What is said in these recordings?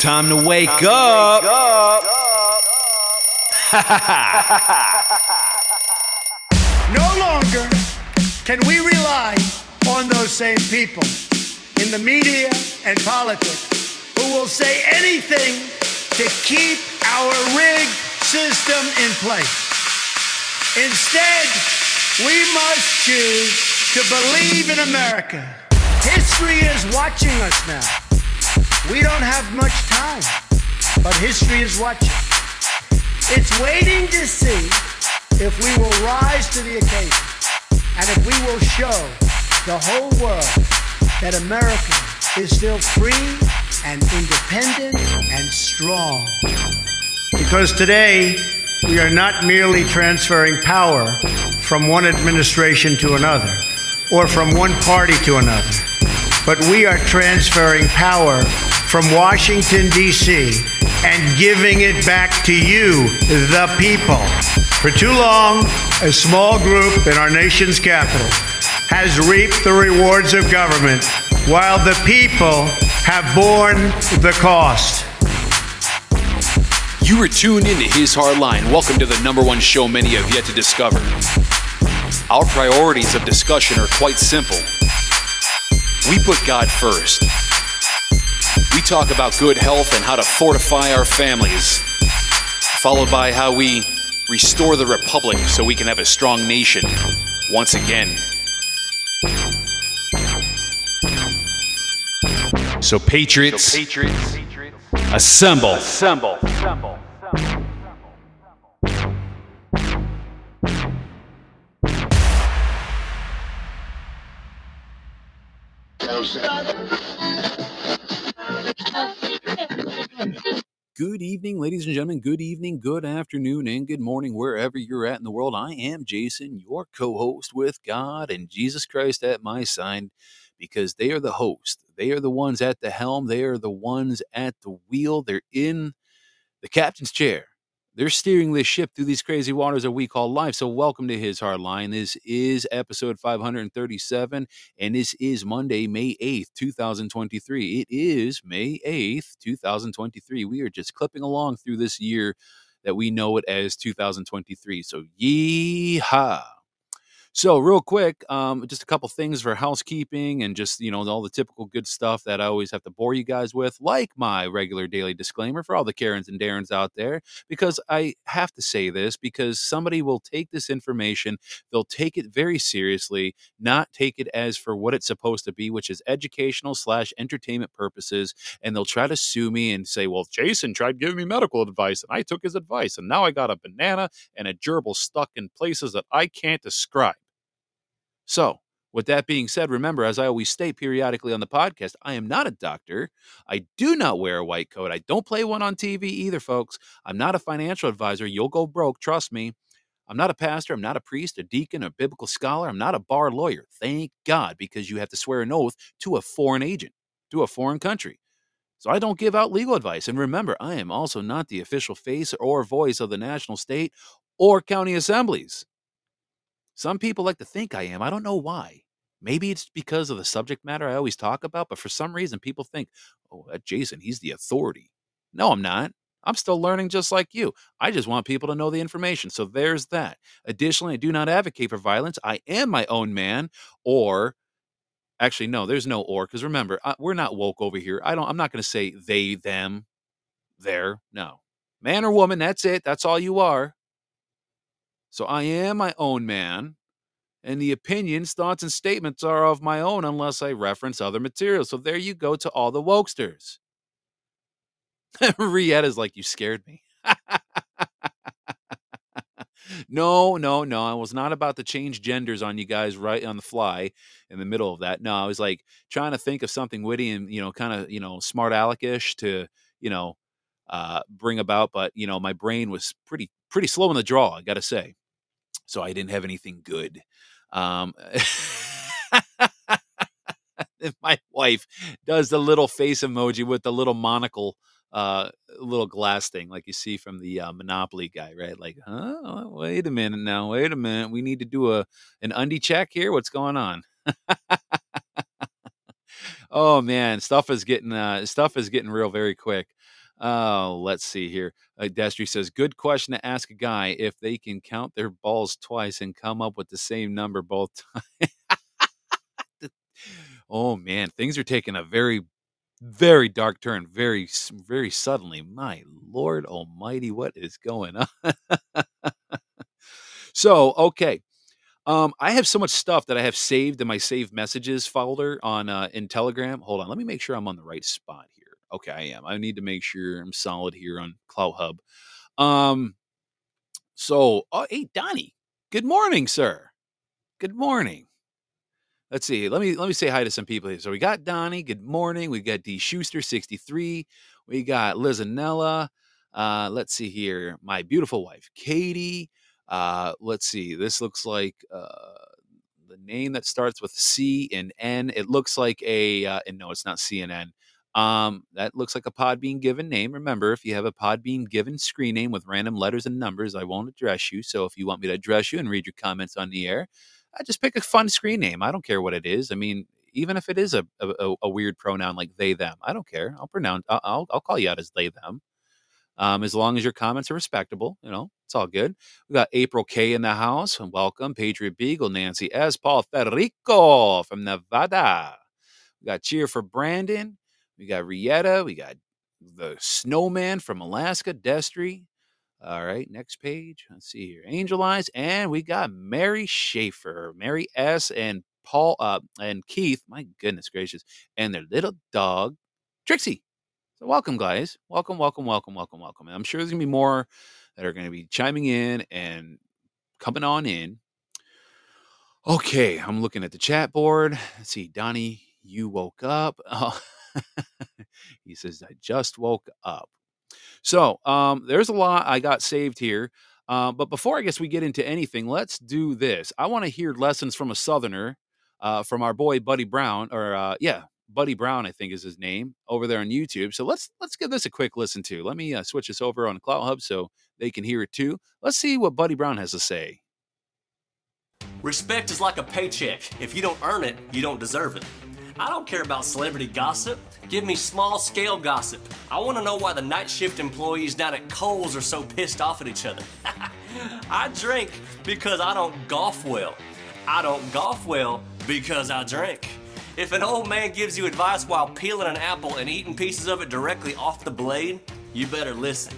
Time to wake Time up. To wake up. no longer can we rely on those same people in the media and politics who will say anything to keep our rigged system in place. Instead, we must choose to believe in America. History is watching us now. We don't have much time, but history is watching. It's waiting to see if we will rise to the occasion and if we will show the whole world that America is still free and independent and strong. Because today, we are not merely transferring power from one administration to another or from one party to another, but we are transferring power from Washington, D.C., and giving it back to you, the people. For too long, a small group in our nation's capital has reaped the rewards of government while the people have borne the cost. You are tuned into His Hard Line. Welcome to the number one show many have yet to discover. Our priorities of discussion are quite simple. We put God first. We talk about good health and how to fortify our families, followed by how we restore the republic so we can have a strong nation once again. So, Patriots, so Patriots assemble. assemble. assemble. Good evening, ladies and gentlemen. Good evening, good afternoon, and good morning, wherever you're at in the world. I am Jason, your co host with God and Jesus Christ at my side, because they are the host. They are the ones at the helm. They are the ones at the wheel. They're in the captain's chair they're steering this ship through these crazy waters that we call life. So, welcome to His Hard Line. This is episode 537, and this is Monday, May 8th, 2023. It is May 8th, 2023. We are just clipping along through this year that we know it as 2023. So, yeehaw. So, real quick, um, just a couple things for housekeeping and just, you know, all the typical good stuff that I always have to bore you guys with, like my regular daily disclaimer for all the Karens and Darrens out there, because I have to say this because somebody will take this information, they'll take it very seriously, not take it as for what it's supposed to be, which is educational slash entertainment purposes, and they'll try to sue me and say, well, Jason tried giving me medical advice and I took his advice, and now I got a banana and a gerbil stuck in places that I can't describe. So, with that being said, remember, as I always state periodically on the podcast, I am not a doctor. I do not wear a white coat. I don't play one on TV either, folks. I'm not a financial advisor. You'll go broke, trust me. I'm not a pastor. I'm not a priest, a deacon, a biblical scholar. I'm not a bar lawyer. Thank God, because you have to swear an oath to a foreign agent, to a foreign country. So I don't give out legal advice. And remember, I am also not the official face or voice of the national, state, or county assemblies. Some people like to think I am. I don't know why. Maybe it's because of the subject matter I always talk about, but for some reason people think, oh, that Jason, he's the authority. No, I'm not. I'm still learning just like you. I just want people to know the information. So there's that. Additionally, I do not advocate for violence. I am my own man, or actually, no, there's no or because remember, I, we're not woke over here. I don't. I'm not going to say they, them, there. No, man or woman. That's it. That's all you are. So I am my own man, and the opinions, thoughts, and statements are of my own unless I reference other material. So there you go to all the wokesters. Rietta's like, You scared me. no, no, no. I was not about to change genders on you guys right on the fly in the middle of that. No, I was like trying to think of something witty and, you know, kind of, you know, smart aleckish to, you know, uh, bring about. But, you know, my brain was pretty, pretty slow in the draw, I got to say so I didn't have anything good. Um, my wife does the little face emoji with the little monocle uh little glass thing like you see from the uh, monopoly guy right? Like huh? Wait a minute now wait a minute we need to do a an undie check here? What's going on? Oh man stuff is getting uh stuff is getting real very quick oh let's see here. Uh, destry says good question to ask a guy if they can count their balls twice and come up with the same number both times oh man things are taking a very very dark turn very very suddenly. My lord almighty what is going on? So okay um i have so much stuff that i have saved in my saved messages folder on uh in telegram. Hold on let me make sure i'm on the right spot here okay i am i need to make sure i'm solid here on CloutHub um so oh hey donnie good morning sir good morning let's see. Let me let me say hi to some people here. So we got Donnie. Good morning. We got D Schuster, sixty three. We got Lizanella. Uh, let's see here. My beautiful wife, Katie. Uh, let's see. This looks like uh, the name that starts with C and N. It looks like a. Uh, and no, it's not C and N. Um, that looks like a Podbean given name. Remember, if you have a Podbean given screen name with random letters and numbers, I won't address you. So if you want me to address you and read your comments on the air, I just pick a fun screen name. I don't care what it is. I mean, even if it is a, a, a weird pronoun like they them, I don't care. I'll pronounce. I'll I'll call you out as they them. Um, as long as your comments are respectable, you know, it's all good. We got April K in the house. Welcome, Patriot Beagle, Nancy S. Paul Federico from Nevada. We got cheer for Brandon. We got Rietta. We got the snowman from Alaska, Destry. All right, next page. Let's see here. Angel Eyes, and we got Mary Schaefer, Mary S, and Paul uh, and Keith. My goodness gracious, and their little dog, Trixie. So welcome, guys. Welcome, welcome, welcome, welcome, welcome. And I'm sure there's gonna be more that are gonna be chiming in and coming on in. Okay, I'm looking at the chat board. Let's see, Donnie, you woke up. Oh, he says, I just woke up. So um, there's a lot I got saved here. Uh, but before I guess we get into anything, let's do this. I want to hear lessons from a Southerner, uh, from our boy Buddy Brown, or uh, yeah, Buddy Brown, I think is his name, over there on YouTube. So let's let's give this a quick listen to. Let me uh, switch this over on CloutHub so they can hear it too. Let's see what Buddy Brown has to say. Respect is like a paycheck. If you don't earn it, you don't deserve it. I don't care about celebrity gossip. Give me small scale gossip. I want to know why the night shift employees down at Kohl's are so pissed off at each other. I drink because I don't golf well. I don't golf well because I drink. If an old man gives you advice while peeling an apple and eating pieces of it directly off the blade, you better listen.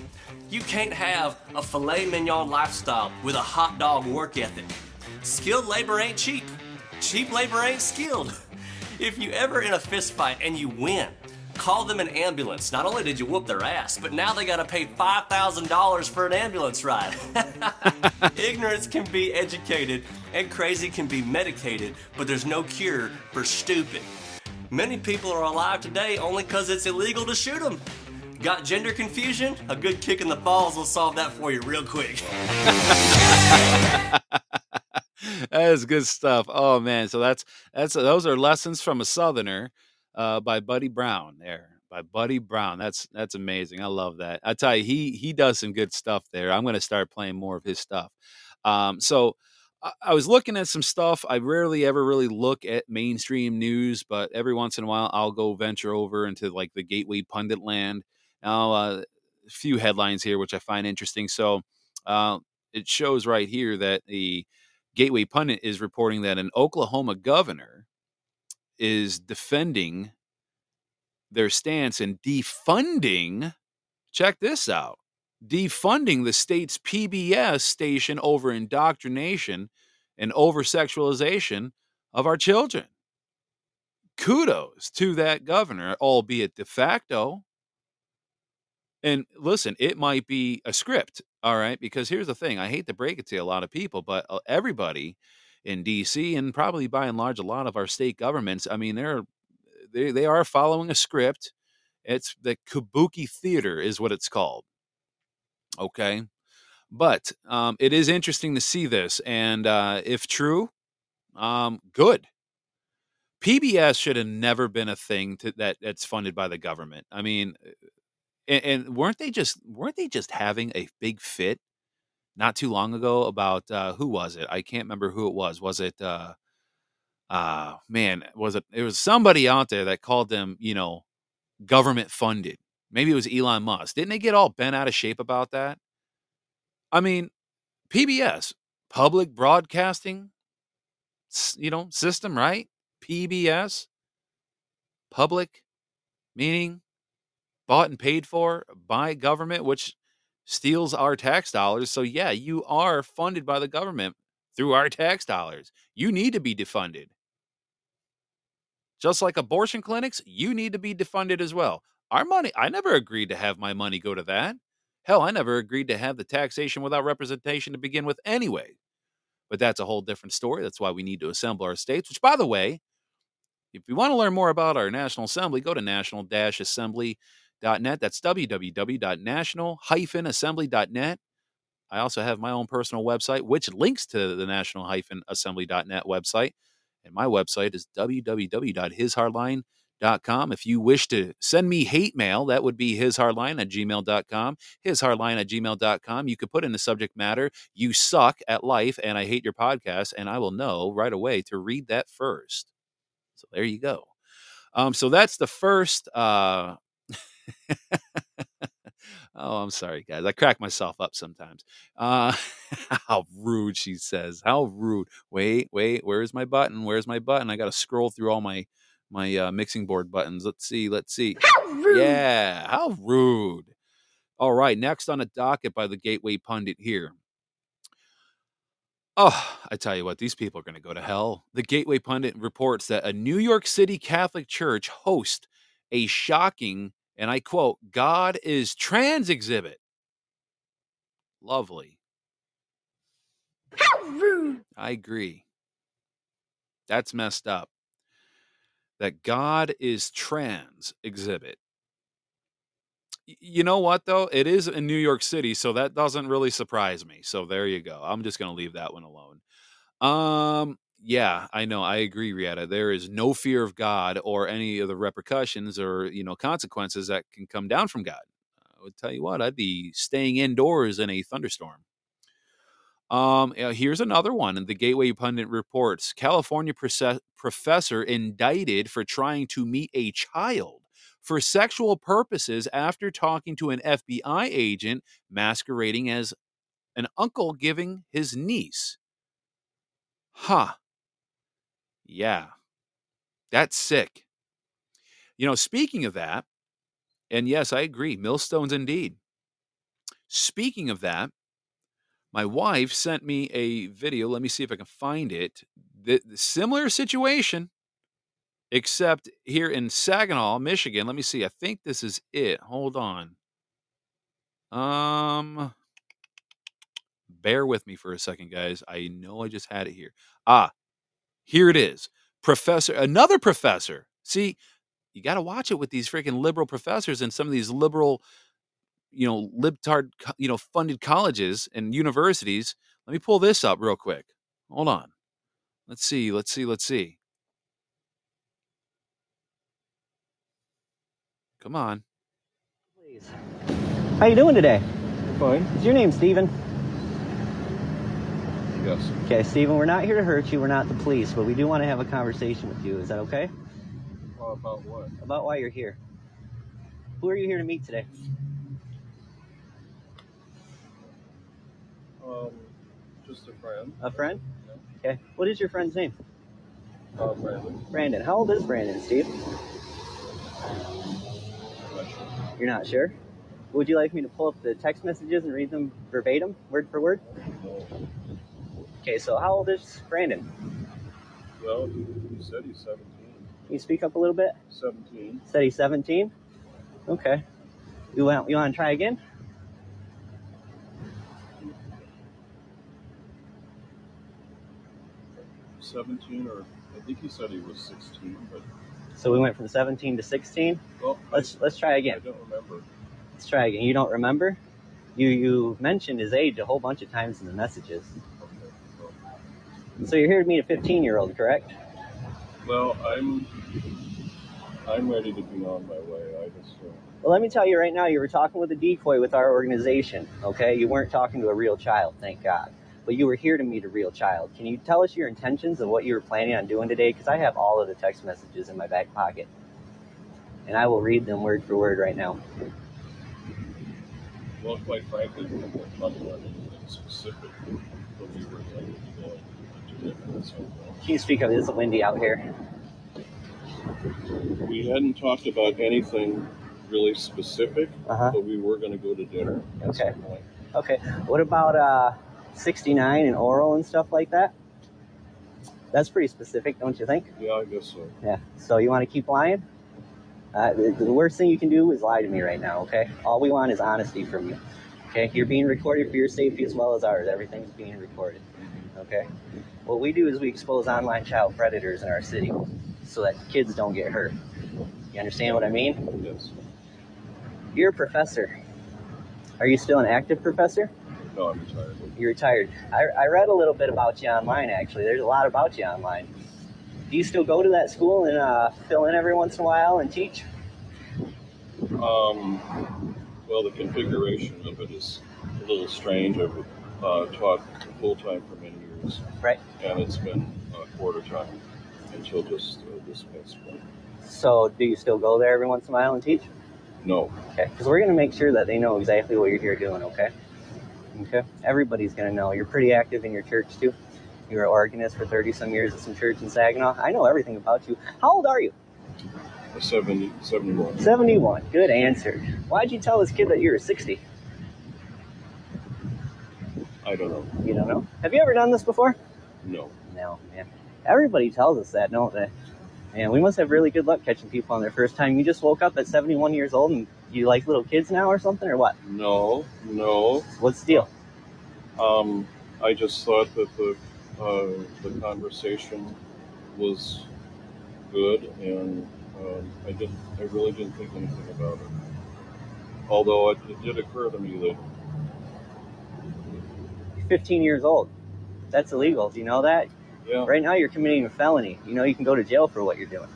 You can't have a filet mignon lifestyle with a hot dog work ethic. Skilled labor ain't cheap. Cheap labor ain't skilled. If you ever in a fist fight and you win, call them an ambulance. Not only did you whoop their ass, but now they gotta pay $5,000 for an ambulance ride. Ignorance can be educated and crazy can be medicated, but there's no cure for stupid. Many people are alive today only because it's illegal to shoot them. Got gender confusion? A good kick in the balls will solve that for you real quick. that is good stuff. Oh man, so that's that's those are lessons from a Southerner uh, by Buddy Brown. There, by Buddy Brown. That's that's amazing. I love that. I tell you, he he does some good stuff there. I'm going to start playing more of his stuff. Um, so I, was looking at some stuff. I rarely ever really look at mainstream news, but every once in a while, I'll go venture over into like the Gateway Pundit land. Now, uh, a few headlines here which I find interesting. So. Uh, it shows right here that the Gateway Pundit is reporting that an Oklahoma governor is defending their stance and defunding. Check this out defunding the state's PBS station over indoctrination and over sexualization of our children. Kudos to that governor, albeit de facto. And listen, it might be a script, all right? Because here's the thing I hate to break it to a lot of people, but uh, everybody in DC and probably by and large a lot of our state governments, I mean, they're they, they are following a script. It's the Kabuki Theater, is what it's called. Okay. But um, it is interesting to see this. And uh, if true, um, good. PBS should have never been a thing to, that that's funded by the government. I mean, and, and weren't they just weren't they just having a big fit not too long ago about uh, who was it? I can't remember who it was. Was it uh, uh man, was it it was somebody out there that called them, you know, government funded. Maybe it was Elon Musk. Didn't they get all bent out of shape about that? I mean, PBS, public broadcasting, you know, system, right? PBS, public, meaning bought and paid for by government, which steals our tax dollars. So, yeah, you are funded by the government through our tax dollars. You need to be defunded. Just like abortion clinics, you need to be defunded as well. Our money, I never agreed to have my money go to that. Hell, I never agreed to have the taxation without representation to begin with anyway. But that's a whole different story. That's why we need to assemble our states, which, by the way, if you want to learn more about our National Assembly, go to national assembly.net. That's www.national assembly.net. I also have my own personal website, which links to the national assembly.net website. And my website is www.hishardline.com if you wish to send me hate mail, that would be hishardline at gmail.com. Hishardline at gmail.com. You could put in the subject matter, you suck at life and I hate your podcast, and I will know right away to read that first. So there you go. Um, so that's the first. Uh... oh, I'm sorry, guys. I crack myself up sometimes. Uh, how rude, she says. How rude. Wait, wait. Where's my button? Where's my button? I got to scroll through all my my uh, mixing board buttons. Let's see. Let's see. How rude. Yeah, how rude. All right, next on a docket by the Gateway Pundit here. Oh, I tell you what, these people are going to go to hell. The Gateway Pundit reports that a New York City Catholic church hosts a shocking, and I quote, God is trans exhibit. Lovely. How rude. I agree. That's messed up that God is trans exhibit. You know what though? It is in New York City, so that doesn't really surprise me. So there you go. I'm just going to leave that one alone. Um yeah, I know. I agree, Rietta. There is no fear of God or any of the repercussions or, you know, consequences that can come down from God. I would tell you what, I'd be staying indoors in a thunderstorm. Um, here's another one. The Gateway Pundit reports California professor indicted for trying to meet a child for sexual purposes after talking to an FBI agent masquerading as an uncle giving his niece. Huh. Yeah. That's sick. You know, speaking of that, and yes, I agree, millstones indeed. Speaking of that, my wife sent me a video. Let me see if I can find it. The, the similar situation, except here in Saginaw, Michigan. Let me see. I think this is it. Hold on. Um, bear with me for a second, guys. I know I just had it here. Ah, here it is. Professor, another professor. See, you got to watch it with these freaking liberal professors and some of these liberal you know libtard you know funded colleges and universities. Let me pull this up real quick. Hold on. Let's see let's see let's see. Come on. Please. How you doing today? Fine. Is your name steven yes okay steven we're not here to hurt you we're not the police but we do want to have a conversation with you is that okay well, about what about why you're here who are you here to meet today Um, just a friend. A friend? Yeah. Okay. What is your friend's name? Uh, Brandon. Brandon. How old is Brandon, Steve? Not sure. You're not sure? Would you like me to pull up the text messages and read them verbatim, word for word? No. Okay, so how old is Brandon? Well, he, he said he's 17. Can you speak up a little bit? 17. Said he's 17? Okay. You want, you want to try again? Seventeen, or I think he said he was sixteen, but So we went from 17 to 16. well, Let's let's try I, I again. don't remember. Let's try again. You don't remember? You you mentioned his age a whole bunch of times in the messages. So you're here to meet a 15 year old, correct? Well, I'm I'm ready to be on my way. I just uh, Well, let me tell you right now, you were talking with a decoy with our organization, okay? You weren't talking to a real child, thank God. But you were here to meet a real child. Can you tell us your intentions of what you were planning on doing today? Because I have all of the text messages in my back pocket. And I will read them word for word right now. well, quite frankly, we weren't talking about anything specific, but we were going to Can you speak up? It's windy out here. We hadn't talked about anything really specific, Uh huh. but we were going to go to dinner at Okay. some point. Okay. What about uh, 69 and oral and stuff like that? That's pretty specific, don't you think? Yeah, I guess so. Yeah. So you want to keep lying? Uh, the, the worst thing you can do is lie to me right now, okay? All we want is honesty from you. Okay? You're being recorded for your safety as well as ours. Everything's being recorded. Okay? What we do is we expose online child predators in our city so that kids don't get hurt. You understand what I mean? Yes. You're a professor. Are you still an active professor? No, I'm retired. You're retired. I, I read a little bit about you online, actually. There's a lot about you online. Do you still go to that school and uh, fill in every once in a while and teach? Um, well, the configuration of it is a little strange. I've uh, taught full time for many Right. and it's been a quarter time until just uh, this past spring. So, do you still go there every once in a while and teach? No, Okay. Because we're going to make sure that they know exactly what you're here doing, okay? Okay. Everybody's going to know. You're pretty active in your church, too. You were an organist for 30 some years at some church in Saginaw. I know everything about you. How old are you? a 70, 71. 71. Good answer. Why'd you tell this kid that you were 60? I don't know. You don't know? Have you ever done this before? No. No, man. Everybody tells us that, don't they? Man, we must have really good luck catching people on their first time. You just woke up at 71 years old and you like little kids now or something, or what? No, no. What's the deal? Um, I just thought that the uh, the conversation was good, and um, I didn't. I really didn't think anything about it. Although it, it did occur to me that 15 years old. That's illegal. Do you know that? yeah, Right now, you're committing a felony. You know you can go to jail for what you're doing.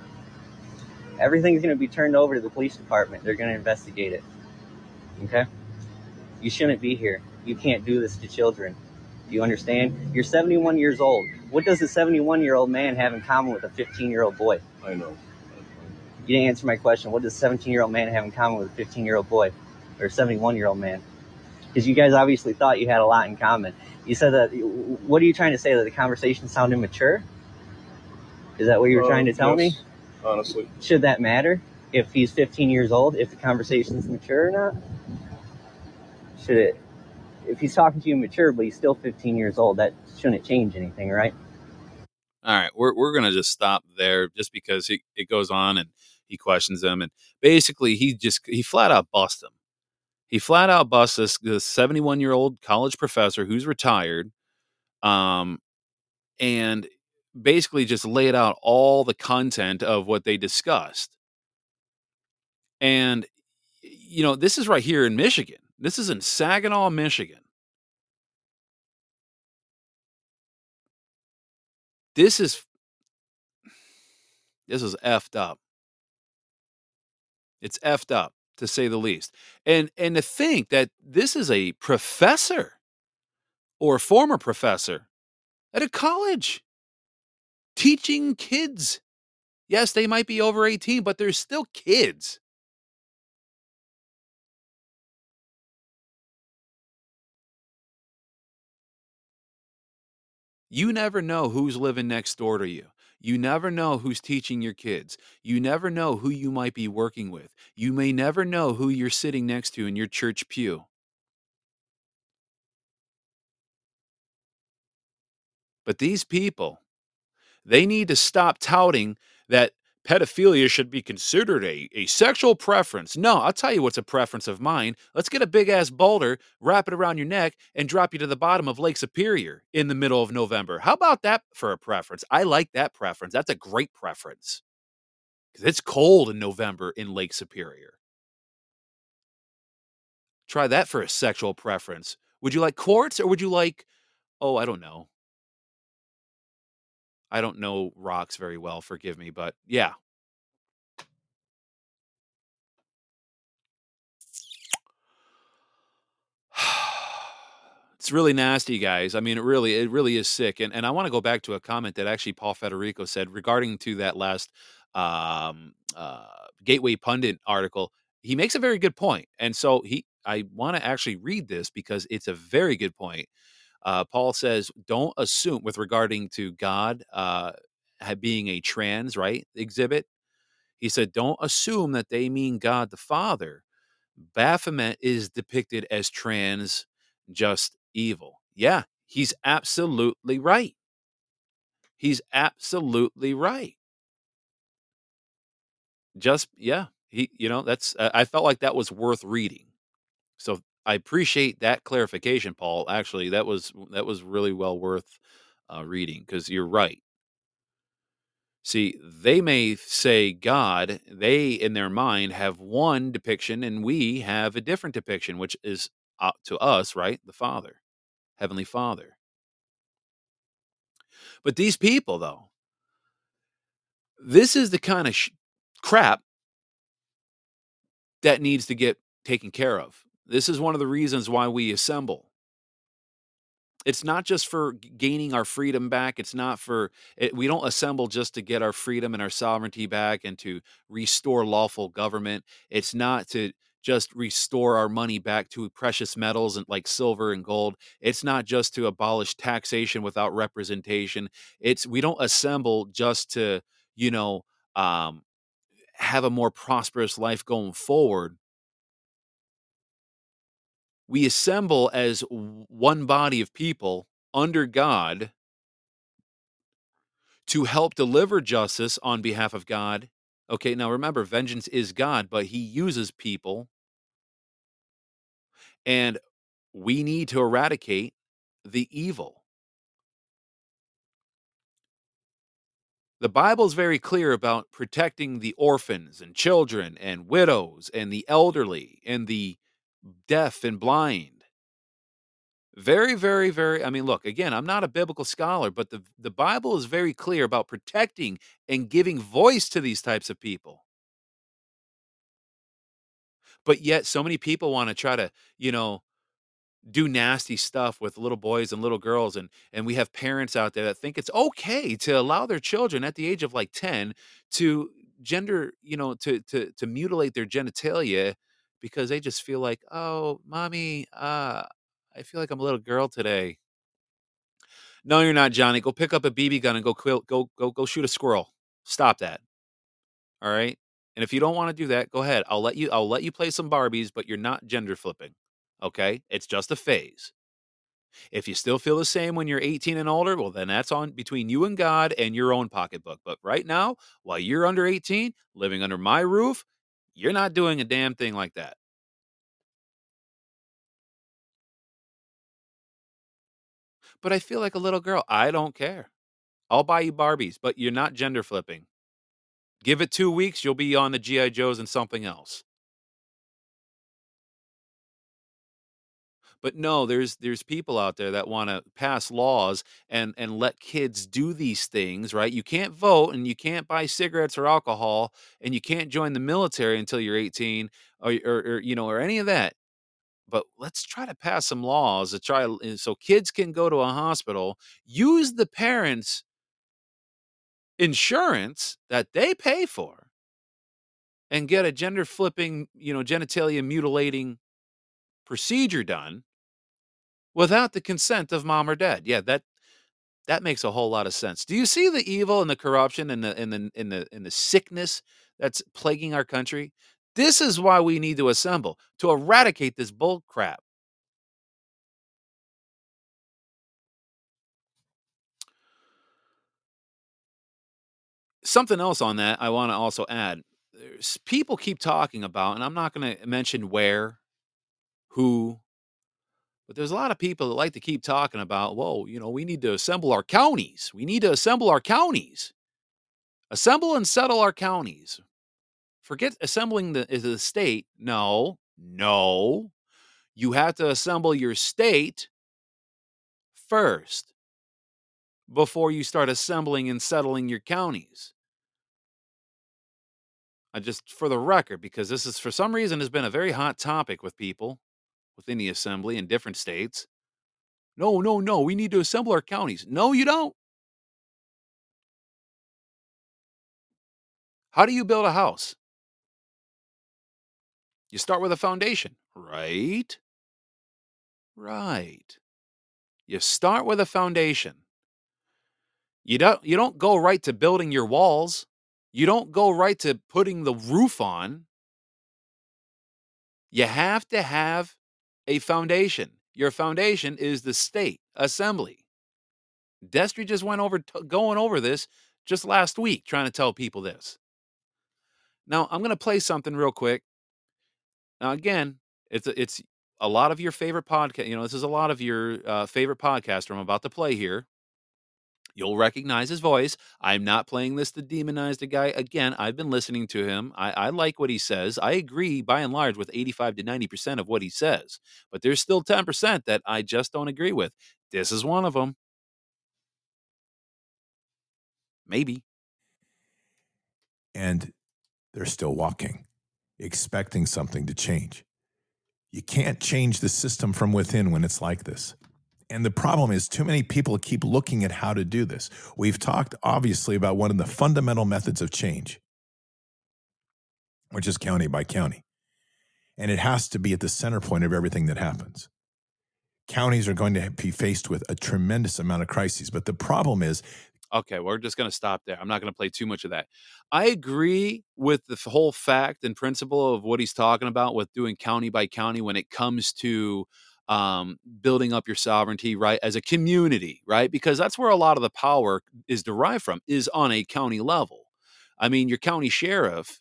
Everything's going to be turned over to the police department. They're going to investigate it. Okay? You shouldn't be here. You can't do this to children. Do you understand? You're 71 years old. What does a 71 year old man have in common with a 15 year old boy? I know. You didn't answer my question. What does a 17 year old man have in common with a 15 year old boy or a 71 year old man? Because you guys obviously thought you had a lot in common. You said that. What are you trying to say? That the conversation sounded mature? Is that what you were Uh, trying to tell me? Honestly, Should that matter if he's 15 years old, if the conversation's mature or not? Should it? If he's talking to you mature, but he's still 15 years old, that shouldn't change anything, right? All right, we're we're gonna just stop there, just because he, it goes on and he questions them, and basically he just he flat out busts him. He flat out busts this this seventy one year old college professor who's retired, um, and basically just laid out all the content of what they discussed. And you know, this is right here in Michigan. This is in Saginaw, Michigan. This is this is effed up. It's effed up to say the least. And and to think that this is a professor or former professor at a college teaching kids. Yes, they might be over 18, but they're still kids. You never know who's living next door to you. You never know who's teaching your kids. You never know who you might be working with. You may never know who you're sitting next to in your church pew. But these people, they need to stop touting that pedophilia should be considered a, a sexual preference. No, I'll tell you what's a preference of mine. Let's get a big ass boulder, wrap it around your neck, and drop you to the bottom of Lake Superior in the middle of November. How about that for a preference? I like that preference. That's a great preference. Because it's cold in November in Lake Superior. Try that for a sexual preference. Would you like quartz or would you like, oh, I don't know, I don't know rocks very well, forgive me, but yeah. it's really nasty, guys. I mean, it really, it really is sick. And and I want to go back to a comment that actually Paul Federico said regarding to that last um, uh, Gateway Pundit article. He makes a very good point, and so he, I want to actually read this because it's a very good point. Uh, Paul says, "Don't assume with regarding to God uh, being a trans right exhibit." He said, "Don't assume that they mean God the Father." Baphomet is depicted as trans, just evil. Yeah, he's absolutely right. He's absolutely right. Just yeah, he you know, that's I felt like that was worth reading. So I appreciate that clarification, Paul. Actually, that was that was really well worth uh, reading because you're right. See, they may say God, they in their mind have one depiction, and we have a different depiction, which is uh, to us, right? The Father, Heavenly Father. But these people, though, this is the kind of sh- crap that needs to get taken care of. This is one of the reasons why we assemble. It's not just for gaining our freedom back. It's not for, it, we don't assemble just to get our freedom and our sovereignty back and to restore lawful government. It's not to just restore our money back to precious metals and like silver and gold. It's not just to abolish taxation without representation. It's, we don't assemble just to, you know, um, have a more prosperous life going forward we assemble as one body of people under God to help deliver justice on behalf of God. Okay, now remember, vengeance is God, but he uses people. And we need to eradicate the evil. The Bible is very clear about protecting the orphans and children and widows and the elderly and the deaf and blind. Very, very, very. I mean, look, again, I'm not a biblical scholar, but the, the Bible is very clear about protecting and giving voice to these types of people. But yet, so many people want to try to, you know, do nasty stuff with little boys and little girls and and we have parents out there that think it's okay to allow their children at the age of like 10 to gender you know to to to mutilate their genitalia because they just feel like oh mommy uh I feel like I'm a little girl today. No, you're not, Johnny. Go pick up a BB gun and go quill, go go go shoot a squirrel. Stop that. All right? And if you don't want to do that, go ahead. I'll let you I'll let you play some Barbies, but you're not gender flipping. Okay? It's just a phase. If you still feel the same when you're 18 and older, well then that's on between you and God and your own pocketbook. But right now, while you're under 18, living under my roof, you're not doing a damn thing like that. But I feel like a little girl. I don't care. I'll buy you Barbies, but you're not gender flipping. Give it two weeks, you'll be on the G.I. Joes and something else. But no, there's there's people out there that want to pass laws and and let kids do these things, right? You can't vote and you can't buy cigarettes or alcohol and you can't join the military until you're 18 or, or, or you know or any of that but let's try to pass some laws to try so kids can go to a hospital use the parents insurance that they pay for and get a gender flipping you know genitalia mutilating procedure done without the consent of mom or dad. Yeah that that makes a whole lot of sense. Do you see the evil and the corruption and the in the in the in the sickness that's plaguing our country? This is why we need to assemble to eradicate this bull crap. Something else on that I want to also add. There's people keep talking about, and I'm not going to mention where, who, but there's a lot of people that like to keep talking about, whoa, you know, we need to assemble our counties. We need to assemble our counties. Assemble and settle our counties. Forget assembling the, eh, the state. No, no. You have to assemble your state first. before you start assembling and settling your counties. I just for the record, because this is for some reason has been a very hot topic with people within the assembly in different states. No, no, no, we need to assemble our counties. No, you don't. How do you build a house? You start with a foundation, right? Right. You start with a foundation. You don't you don't go right to building your walls. You don't go right to putting the roof on. You have to have a foundation. Your foundation is the state assembly. Destry just went over t- going over this just last week trying to tell people this. Now, I'm going to play something real quick. Now again, it's a, it's a lot of your favorite podcast, you know, this is a lot of your uh, favorite podcaster I'm about to play here. You'll recognize his voice. I'm not playing this to demonize the guy. Again, I've been listening to him. I, I like what he says. I agree by and large with 85 to 90% of what he says, but there's still 10% that I just don't agree with. This is one of them. Maybe. and they're still walking, expecting something to change. You can't change the system from within when it's like this. And the problem is, too many people keep looking at how to do this. We've talked obviously about one of the fundamental methods of change, which is county by county. And it has to be at the center point of everything that happens. Counties are going to be faced with a tremendous amount of crises. But the problem is, Okay, we're just going to stop there. I'm not going to play too much of that. I agree with the whole fact and principle of what he's talking about with doing county by county when it comes to um, building up your sovereignty, right, as a community, right? Because that's where a lot of the power is derived from, is on a county level. I mean, your county sheriff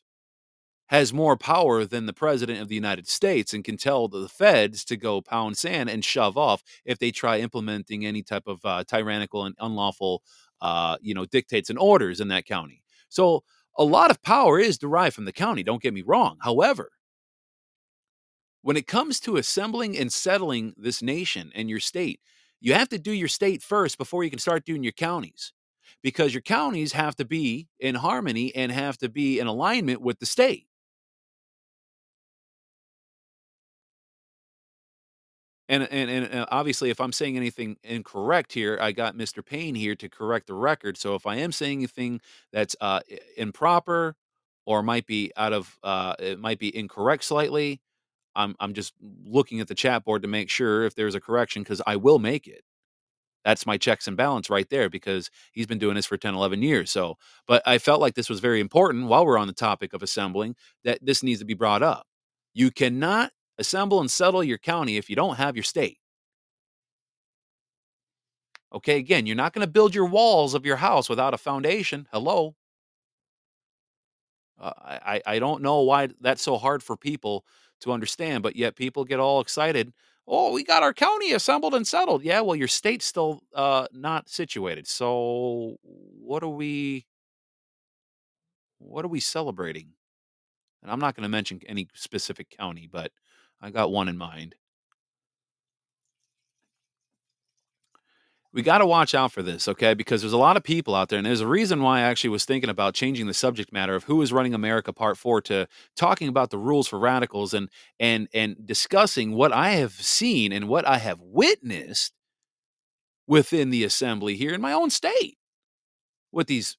has more power than the president of the United States and can tell the feds to go pound sand and shove off if they try implementing any type of uh, tyrannical and unlawful, uh, you know, dictates and orders in that county. So a lot of power is derived from the county. Don't get me wrong. However, when it comes to assembling and settling this nation and your state, you have to do your state first before you can start doing your counties. Because your counties have to be in harmony and have to be in alignment with the state. And, and and obviously, if I'm saying anything incorrect here, I got Mr. Payne here to correct the record. So if I am saying anything that's uh, improper or might be out of uh, it might be incorrect slightly, I'm I'm just looking at the chat board to make sure if there's a correction because I will make it. That's my checks and balance right there because he's been doing this for 10, 11 years. So, but I felt like this was very important while we're on the topic of assembling that this needs to be brought up. You cannot assemble and settle your county if you don't have your state. Okay, again, you're not going to build your walls of your house without a foundation. Hello. Uh, I, I I don't know why that's so hard for people to understand, but yet people get all excited. Oh, we got our county assembled and settled. Yeah, well, your state's still uh, not situated. So what are we? What are we celebrating? And I'm not going to mention any specific county, but I got one in mind. We got to watch out for this, okay? Because there's a lot of people out there, and there's a reason why I actually was thinking about changing the subject matter of who is running America Part Four to talking about the rules for radicals and and and discussing what I have seen and what I have witnessed within the assembly here in my own state with these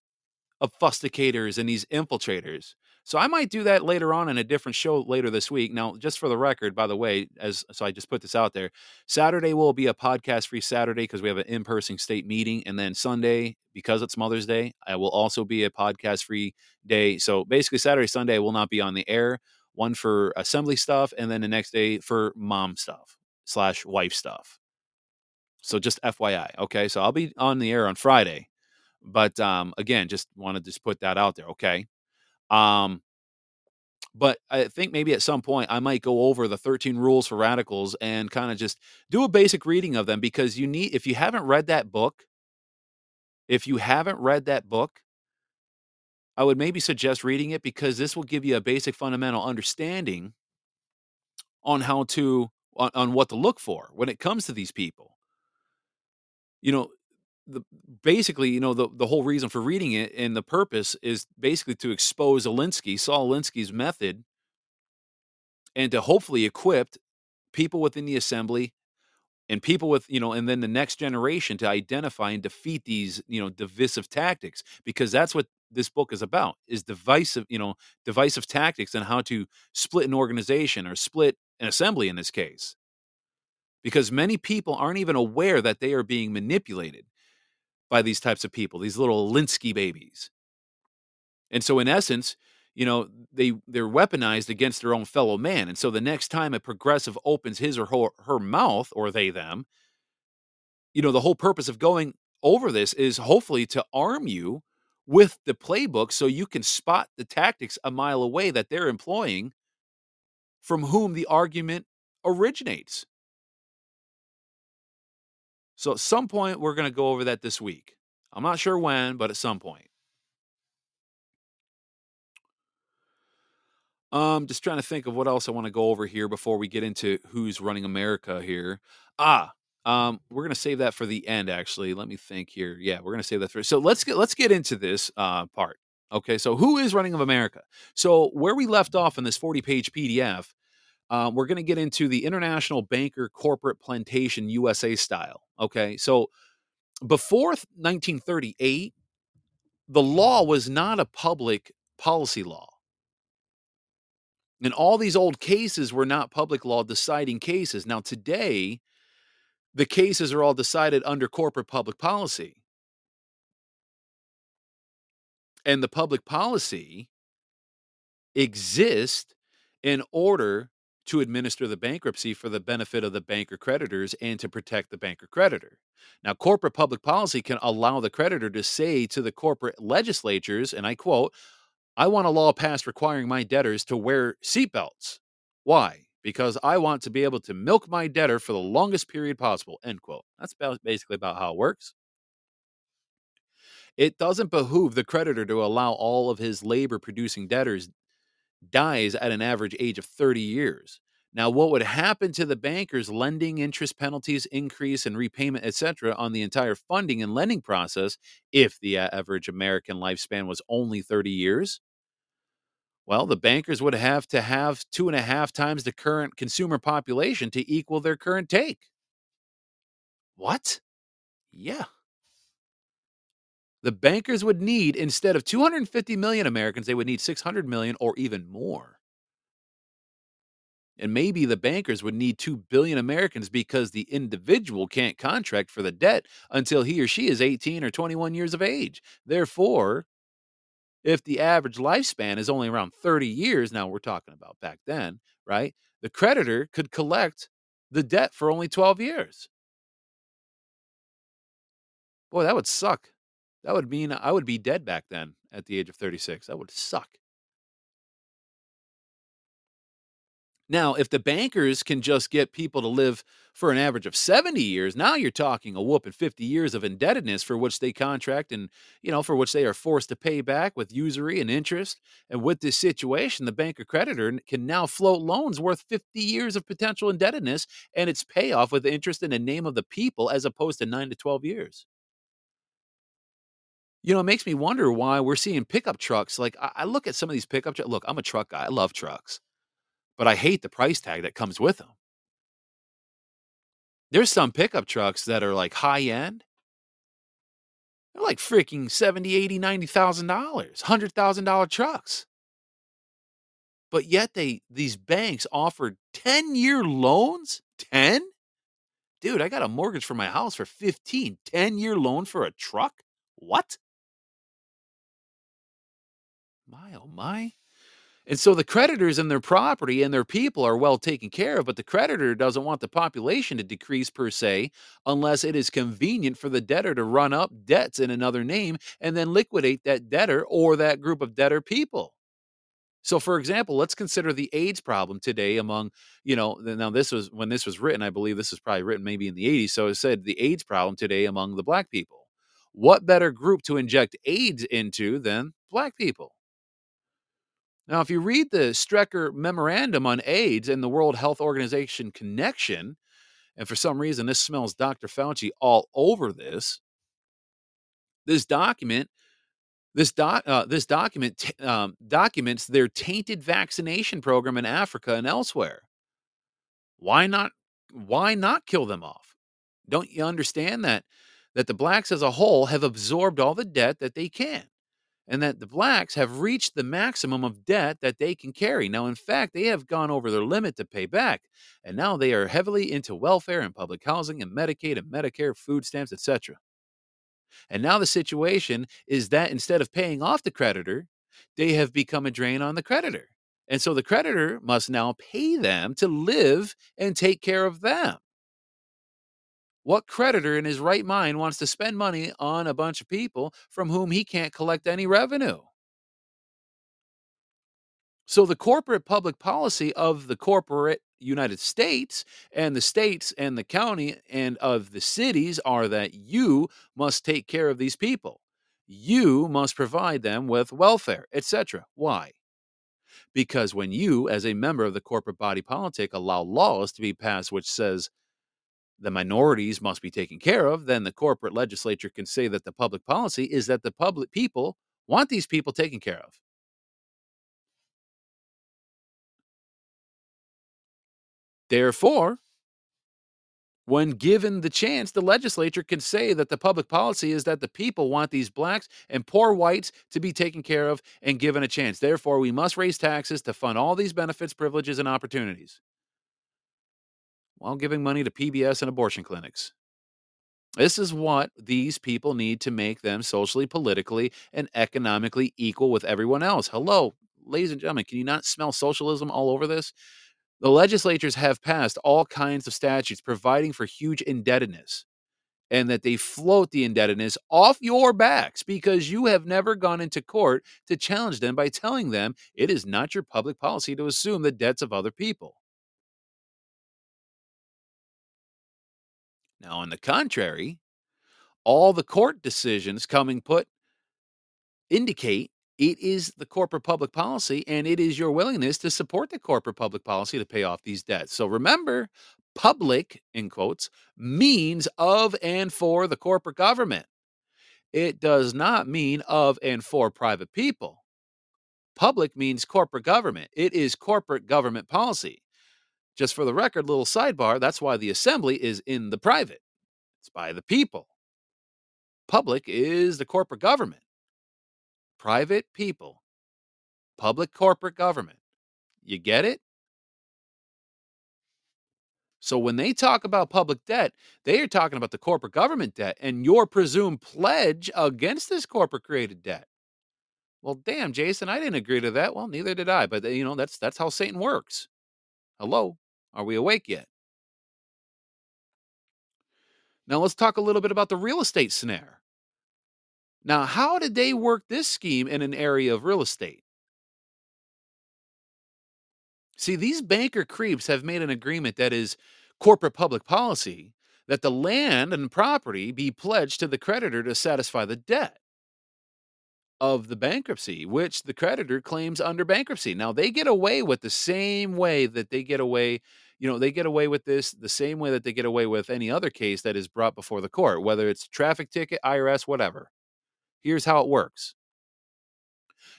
obfuscators and these infiltrators. So I might do that later on in a different show later this week. Now, just for the record, by the way, as so I just put this out there, Saturday will be a podcast free Saturday because we have an in-person state meeting, and then Sunday because it's Mother's Day, I will also be a podcast free day. So basically, Saturday, Sunday will not be on the air. One for assembly stuff, and then the next day for mom stuff slash wife stuff. So just FYI, okay. So I'll be on the air on Friday, but um, again, just wanted to just put that out there, okay. Um, but I think maybe at some point I might go over the 13 rules for radicals and kind of just do a basic reading of them because you need, if you haven't read that book, if you haven't read that book, I would maybe suggest reading it because this will give you a basic fundamental understanding on how to, on, on what to look for when it comes to these people. You know, the basically, you know, the the whole reason for reading it and the purpose is basically to expose Alinsky, Saul Alinsky's method, and to hopefully equip people within the assembly and people with you know and then the next generation to identify and defeat these you know divisive tactics because that's what this book is about is divisive you know divisive tactics and how to split an organization or split an assembly in this case because many people aren't even aware that they are being manipulated by these types of people these little Alinsky babies. And so in essence you know they they're weaponized against their own fellow man and so the next time a progressive opens his or her, her mouth or they them you know the whole purpose of going over this is hopefully to arm you with the playbook so you can spot the tactics a mile away that they're employing from whom the argument originates so at some point we're going to go over that this week i'm not sure when but at some point Um, just trying to think of what else I want to go over here before we get into who's running America here. Ah, um, we're gonna save that for the end. Actually, let me think here. Yeah, we're gonna save that for. So let's get let's get into this uh, part. Okay, so who is running of America? So where we left off in this forty-page PDF, um, we're gonna get into the International Banker Corporate Plantation USA style. Okay, so before 1938, the law was not a public policy law. And all these old cases were not public law deciding cases. Now, today, the cases are all decided under corporate public policy. And the public policy exists in order to administer the bankruptcy for the benefit of the banker creditors and to protect the banker creditor. Now, corporate public policy can allow the creditor to say to the corporate legislatures, and I quote, I want a law passed requiring my debtors to wear seatbelts. Why? Because I want to be able to milk my debtor for the longest period possible. End quote. That's basically about how it works. It doesn't behoove the creditor to allow all of his labor producing debtors dies at an average age of 30 years. Now, what would happen to the bankers lending interest penalties, increase and repayment, etc., on the entire funding and lending process if the average American lifespan was only 30 years? Well, the bankers would have to have two and a half times the current consumer population to equal their current take. What? Yeah. The bankers would need, instead of 250 million Americans, they would need 600 million or even more. And maybe the bankers would need 2 billion Americans because the individual can't contract for the debt until he or she is 18 or 21 years of age. Therefore, if the average lifespan is only around 30 years, now we're talking about back then, right? The creditor could collect the debt for only 12 years. Boy, that would suck. That would mean I would be dead back then at the age of 36. That would suck. Now, if the bankers can just get people to live for an average of 70 years, now you're talking a whoop and 50 years of indebtedness for which they contract and, you know, for which they are forced to pay back with usury and interest. And with this situation, the banker creditor can now float loans worth 50 years of potential indebtedness and its payoff with interest in the name of the people as opposed to 9 to 12 years. You know, it makes me wonder why we're seeing pickup trucks. Like, I, I look at some of these pickup trucks. Look, I'm a truck guy. I love trucks but I hate the price tag that comes with them. There's some pickup trucks that are like high end. They're like freaking 70, 80, 90,000 dollars, hundred thousand dollar trucks. But yet they these banks offer 10 year loans. 10? Dude, I got a mortgage for my house for 15. 10 year loan for a truck? What? My oh my. And so the creditors and their property and their people are well taken care of, but the creditor doesn't want the population to decrease per se unless it is convenient for the debtor to run up debts in another name and then liquidate that debtor or that group of debtor people. So, for example, let's consider the AIDS problem today among, you know, now this was when this was written, I believe this was probably written maybe in the 80s. So it said the AIDS problem today among the black people. What better group to inject AIDS into than black people? Now, if you read the Strecker Memorandum on AIDS and the World Health Organization connection, and for some reason this smells Dr. Fauci all over this, This document, this doc, uh, this document t- um, documents their tainted vaccination program in Africa and elsewhere. Why not? Why not kill them off? Don't you understand that that the blacks as a whole have absorbed all the debt that they can? And that the blacks have reached the maximum of debt that they can carry. Now, in fact, they have gone over their limit to pay back, and now they are heavily into welfare and public housing and Medicaid and Medicare, food stamps, etc. And now the situation is that instead of paying off the creditor, they have become a drain on the creditor. And so the creditor must now pay them to live and take care of them. What creditor in his right mind wants to spend money on a bunch of people from whom he can't collect any revenue? So, the corporate public policy of the corporate United States and the states and the county and of the cities are that you must take care of these people. You must provide them with welfare, etc. Why? Because when you, as a member of the corporate body politic, allow laws to be passed which says the minorities must be taken care of, then the corporate legislature can say that the public policy is that the public people want these people taken care of. Therefore, when given the chance, the legislature can say that the public policy is that the people want these blacks and poor whites to be taken care of and given a chance. Therefore, we must raise taxes to fund all these benefits, privileges, and opportunities while giving money to PBS and abortion clinics. This is what these people need to make them socially, politically, and economically equal with everyone else. Hello, ladies and gentlemen, can you not smell socialism all over this? The legislatures have passed all kinds of statutes providing for huge indebtedness and that they float the indebtedness off your backs because you have never gone into court to challenge them by telling them it is not your public policy to assume the debts of other people. Now, on the contrary, all the court decisions coming put indicate it is the corporate public policy and it is your willingness to support the corporate public policy to pay off these debts. So remember, public, in quotes, means of and for the corporate government. It does not mean of and for private people. Public means corporate government. It is corporate government policy. Just for the record, little sidebar, that's why the assembly is in the private. It's by the people. Public is the corporate government. Private people. Public corporate government. You get it? So when they talk about public debt, they are talking about the corporate government debt and your presumed pledge against this corporate created debt. Well, damn, Jason, I didn't agree to that. Well, neither did I, but you know, that's that's how Satan works. Hello? Are we awake yet? Now let's talk a little bit about the real estate snare. Now, how did they work this scheme in an area of real estate? See, these banker creeps have made an agreement that is corporate public policy that the land and property be pledged to the creditor to satisfy the debt of the bankruptcy, which the creditor claims under bankruptcy. Now, they get away with the same way that they get away, you know, they get away with this the same way that they get away with any other case that is brought before the court, whether it's traffic ticket, IRS, whatever. Here's how it works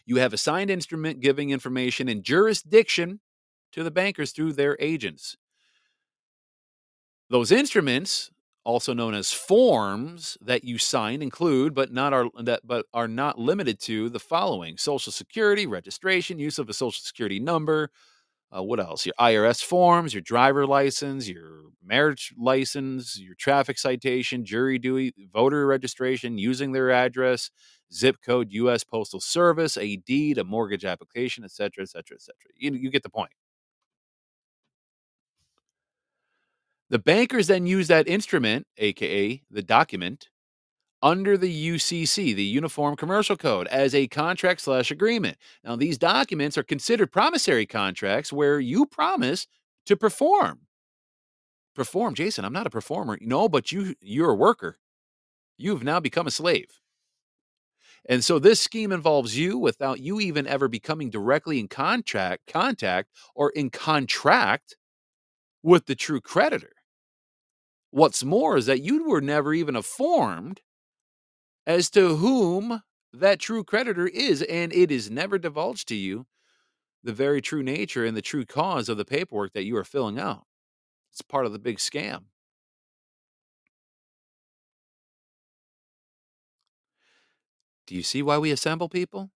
you have a signed instrument giving information in jurisdiction to the bankers through their agents. Those instruments, also known as forms that you sign, include but not are that but are not limited to the following: Social Security registration, use of a Social Security number, uh, what else? Your IRS forms, your driver license, your marriage license, your traffic citation, jury duty, voter registration, using their address, zip code, U.S. Postal Service, a deed, a mortgage application, etc., etc., etc. You, you get the point. The bankers then use that instrument, aka the document, under the UCC, the Uniform Commercial Code, as a contract slash agreement. Now, these documents are considered promissory contracts where you promise to perform. Perform, Jason. I'm not a performer. No, but you you're a worker. You've now become a slave. And so this scheme involves you without you even ever becoming directly in contract contact or in contract with the true creditor. What's more is that you were never even informed as to whom that true creditor is, and it is never divulged to you the very true nature and the true cause of the paperwork that you are filling out. It's part of the big scam. Do you see why we assemble people?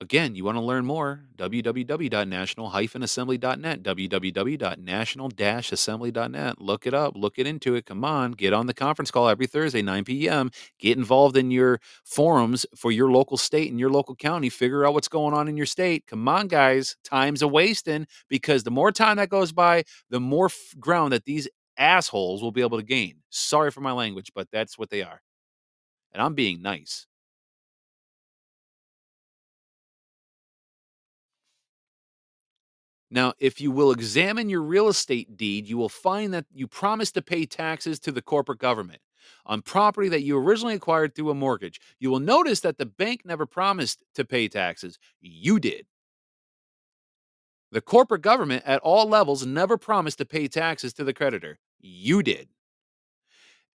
Again, you want to learn more? www.national-assembly.net, www.national-assembly.net. Look it up, look it into it. Come on, get on the conference call every Thursday, 9 p.m. Get involved in your forums for your local state and your local county. Figure out what's going on in your state. Come on, guys. Time's a wasting because the more time that goes by, the more f- ground that these assholes will be able to gain. Sorry for my language, but that's what they are. And I'm being nice. Now, if you will examine your real estate deed, you will find that you promised to pay taxes to the corporate government on property that you originally acquired through a mortgage. You will notice that the bank never promised to pay taxes. You did. The corporate government at all levels never promised to pay taxes to the creditor. You did.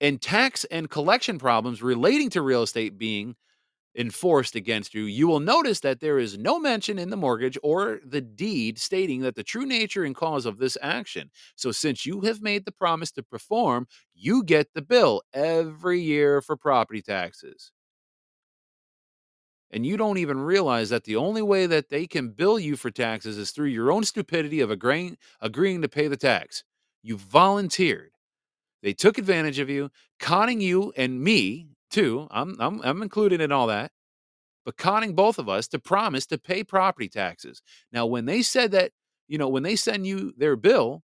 And tax and collection problems relating to real estate being enforced against you, you will notice that there is no mention in the mortgage or the deed stating that the true nature and cause of this action. So, since you have made the promise to perform, you get the bill every year for property taxes. And you don't even realize that the only way that they can bill you for taxes is through your own stupidity of agreeing, agreeing to pay the tax. You volunteered. They took advantage of you, conning you and me too. I'm, I'm, I'm included in all that, but conning both of us to promise to pay property taxes. Now, when they said that, you know, when they send you their bill,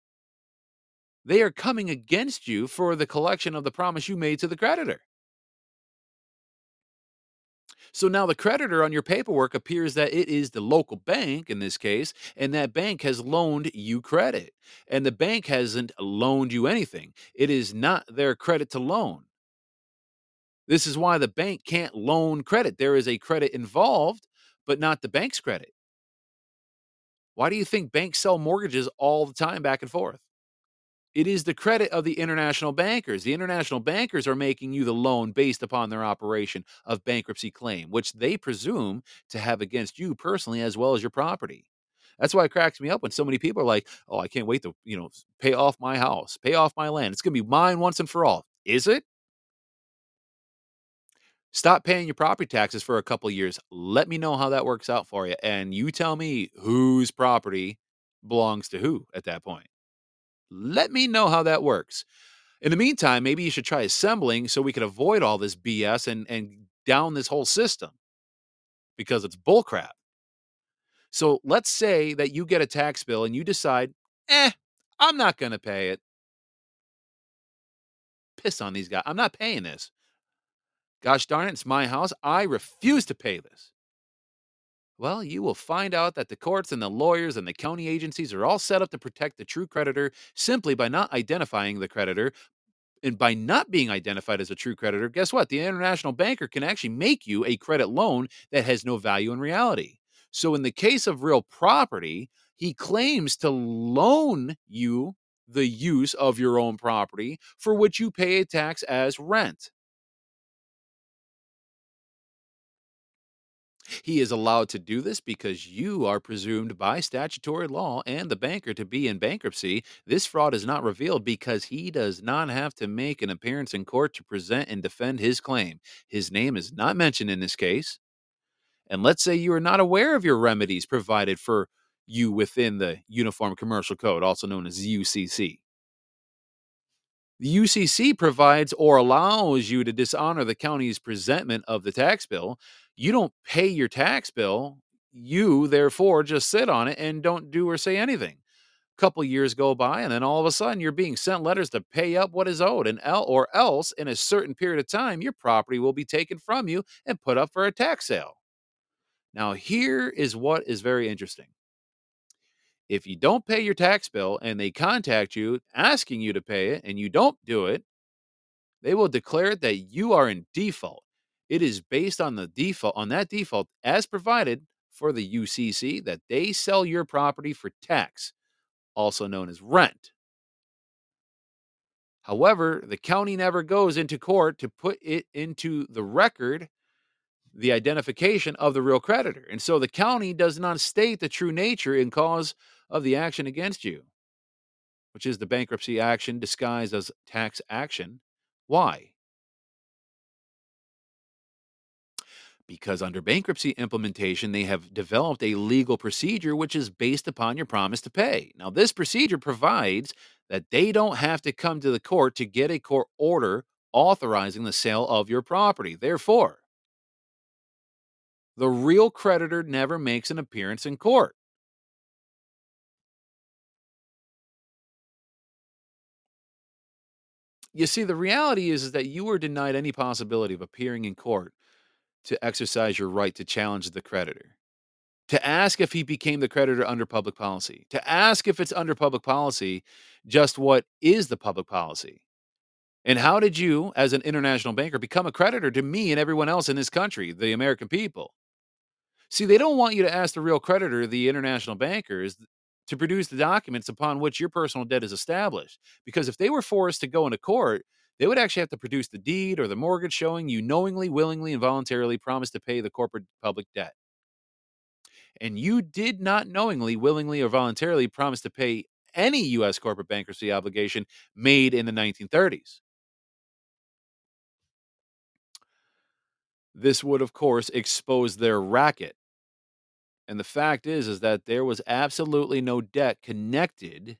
they are coming against you for the collection of the promise you made to the creditor. So now the creditor on your paperwork appears that it is the local bank in this case, and that bank has loaned you credit. And the bank hasn't loaned you anything, it is not their credit to loan. This is why the bank can't loan credit. There is a credit involved, but not the bank's credit. Why do you think banks sell mortgages all the time back and forth? It is the credit of the international bankers. The international bankers are making you the loan based upon their operation of bankruptcy claim, which they presume to have against you personally as well as your property. That's why it cracks me up when so many people are like, "Oh, I can't wait to, you know, pay off my house, pay off my land. It's going to be mine once and for all." Is it? Stop paying your property taxes for a couple years. Let me know how that works out for you and you tell me whose property belongs to who at that point. Let me know how that works. In the meantime, maybe you should try assembling so we can avoid all this BS and, and down this whole system because it's bullcrap. So let's say that you get a tax bill and you decide, eh, I'm not going to pay it. Piss on these guys. I'm not paying this. Gosh darn it, it's my house. I refuse to pay this. Well, you will find out that the courts and the lawyers and the county agencies are all set up to protect the true creditor simply by not identifying the creditor. And by not being identified as a true creditor, guess what? The international banker can actually make you a credit loan that has no value in reality. So, in the case of real property, he claims to loan you the use of your own property for which you pay a tax as rent. He is allowed to do this because you are presumed by statutory law and the banker to be in bankruptcy. This fraud is not revealed because he does not have to make an appearance in court to present and defend his claim. His name is not mentioned in this case. And let's say you are not aware of your remedies provided for you within the Uniform Commercial Code, also known as UCC. The UCC provides or allows you to dishonor the county's presentment of the tax bill. You don't pay your tax bill. You, therefore, just sit on it and don't do or say anything. A couple years go by, and then all of a sudden you're being sent letters to pay up what is owed, and el- or else in a certain period of time, your property will be taken from you and put up for a tax sale. Now, here is what is very interesting. If you don't pay your tax bill and they contact you asking you to pay it and you don't do it, they will declare that you are in default. It is based on the default on that default as provided for the UCC that they sell your property for tax, also known as rent. However, the county never goes into court to put it into the record the identification of the real creditor. And so the county does not state the true nature and cause of the action against you, which is the bankruptcy action disguised as tax action. Why? Because under bankruptcy implementation, they have developed a legal procedure which is based upon your promise to pay. Now, this procedure provides that they don't have to come to the court to get a court order authorizing the sale of your property. Therefore, the real creditor never makes an appearance in court. You see, the reality is, is that you were denied any possibility of appearing in court to exercise your right to challenge the creditor, to ask if he became the creditor under public policy, to ask if it's under public policy, just what is the public policy? And how did you, as an international banker, become a creditor to me and everyone else in this country, the American people? See, they don't want you to ask the real creditor, the international bankers, to produce the documents upon which your personal debt is established. Because if they were forced to go into court, they would actually have to produce the deed or the mortgage showing you knowingly, willingly, and voluntarily promised to pay the corporate public debt. And you did not knowingly, willingly, or voluntarily promise to pay any U.S. corporate bankruptcy obligation made in the 1930s. This would, of course, expose their racket. And the fact is, is that there was absolutely no debt connected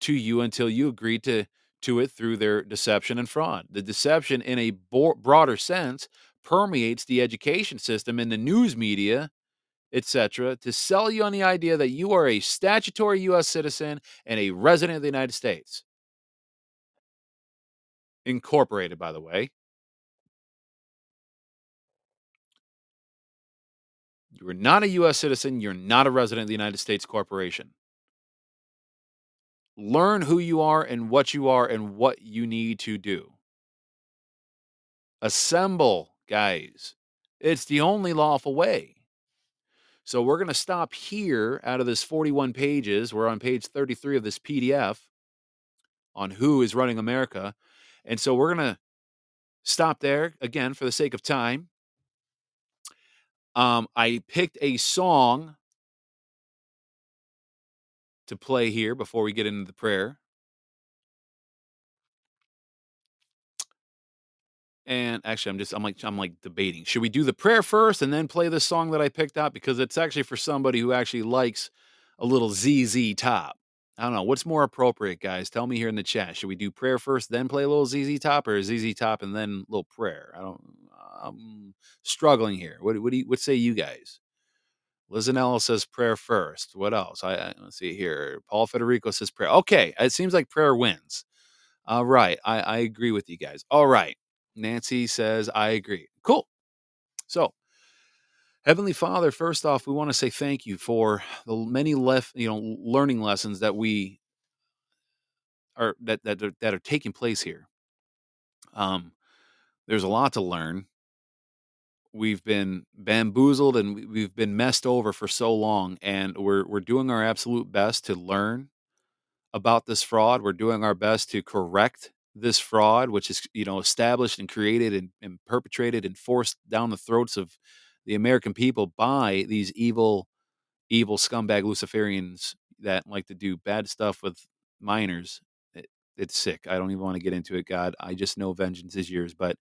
to you until you agreed to to it through their deception and fraud. The deception, in a bo- broader sense, permeates the education system and the news media, etc., to sell you on the idea that you are a statutory U.S. citizen and a resident of the United States. Incorporated, by the way. You are not a U.S. citizen. You're not a resident of the United States Corporation. Learn who you are and what you are and what you need to do. Assemble, guys. It's the only lawful way. So we're going to stop here out of this 41 pages. We're on page 33 of this PDF on who is running America. And so we're going to stop there again for the sake of time. Um, I picked a song to play here before we get into the prayer. And actually, I'm just I'm like I'm like debating. Should we do the prayer first and then play the song that I picked out because it's actually for somebody who actually likes a little ZZ Top. I don't know what's more appropriate, guys. Tell me here in the chat. Should we do prayer first, then play a little ZZ Top, or ZZ Top and then a little prayer? I don't. I'm struggling here. What what do you, what say you guys? Lizanella says prayer first. What else? I, I let's see here. Paul Federico says prayer. Okay, it seems like prayer wins. All right, I, I agree with you guys. All right, Nancy says I agree. Cool. So, Heavenly Father, first off, we want to say thank you for the many left, you know, learning lessons that we are that that that are taking place here. Um, there's a lot to learn we've been bamboozled and we've been messed over for so long and we're we're doing our absolute best to learn about this fraud. We're doing our best to correct this fraud which is you know established and created and, and perpetrated and forced down the throats of the american people by these evil evil scumbag luciferians that like to do bad stuff with minors. It, it's sick. I don't even want to get into it god. I just know vengeance is yours but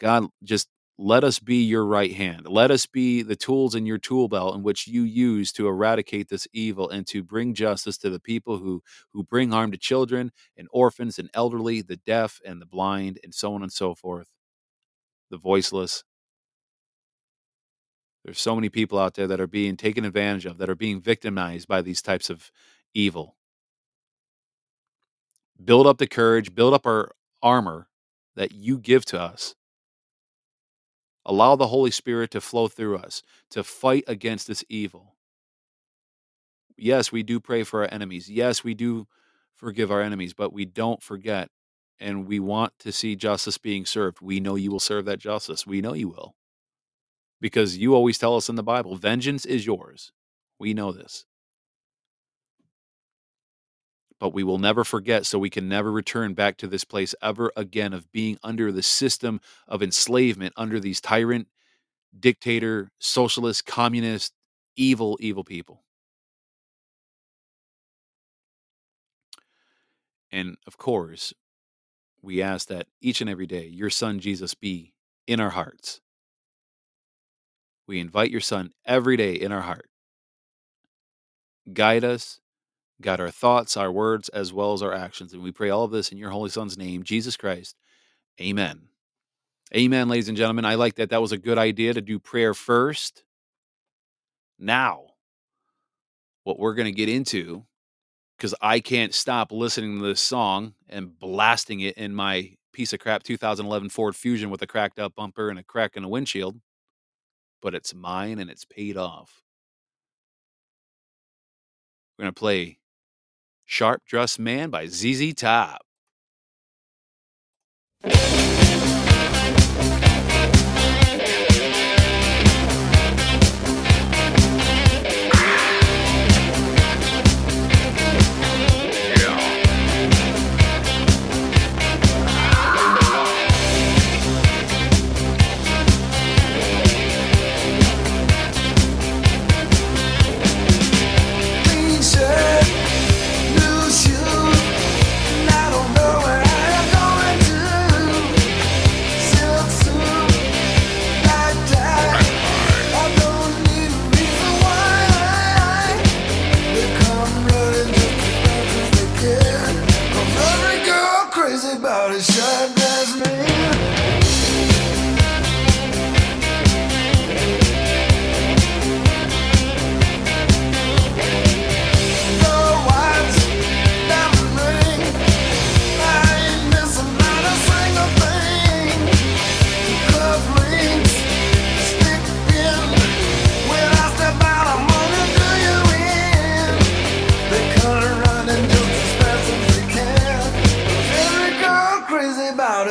god just let us be your right hand. Let us be the tools in your tool belt in which you use to eradicate this evil and to bring justice to the people who who bring harm to children and orphans and elderly, the deaf and the blind, and so on and so forth. The voiceless. There's so many people out there that are being taken advantage of, that are being victimized by these types of evil. Build up the courage, build up our armor that you give to us Allow the Holy Spirit to flow through us to fight against this evil. Yes, we do pray for our enemies. Yes, we do forgive our enemies, but we don't forget and we want to see justice being served. We know you will serve that justice. We know you will. Because you always tell us in the Bible, vengeance is yours. We know this. But we will never forget, so we can never return back to this place ever again of being under the system of enslavement, under these tyrant, dictator, socialist, communist, evil, evil people. And of course, we ask that each and every day your son Jesus be in our hearts. We invite your son every day in our heart. Guide us, guide our thoughts, our words, as well as our actions. And we pray all of this in your holy son's name, Jesus Christ. Amen. Amen, ladies and gentlemen. I like that. That was a good idea to do prayer first. Now, what we're going to get into because I can't stop listening to this song and blasting it in my piece of crap 2011 Ford Fusion with a cracked up bumper and a crack in the windshield. But it's mine and it's paid off. We're going to play Sharp Dressed Man by ZZ Top.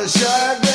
shotgun.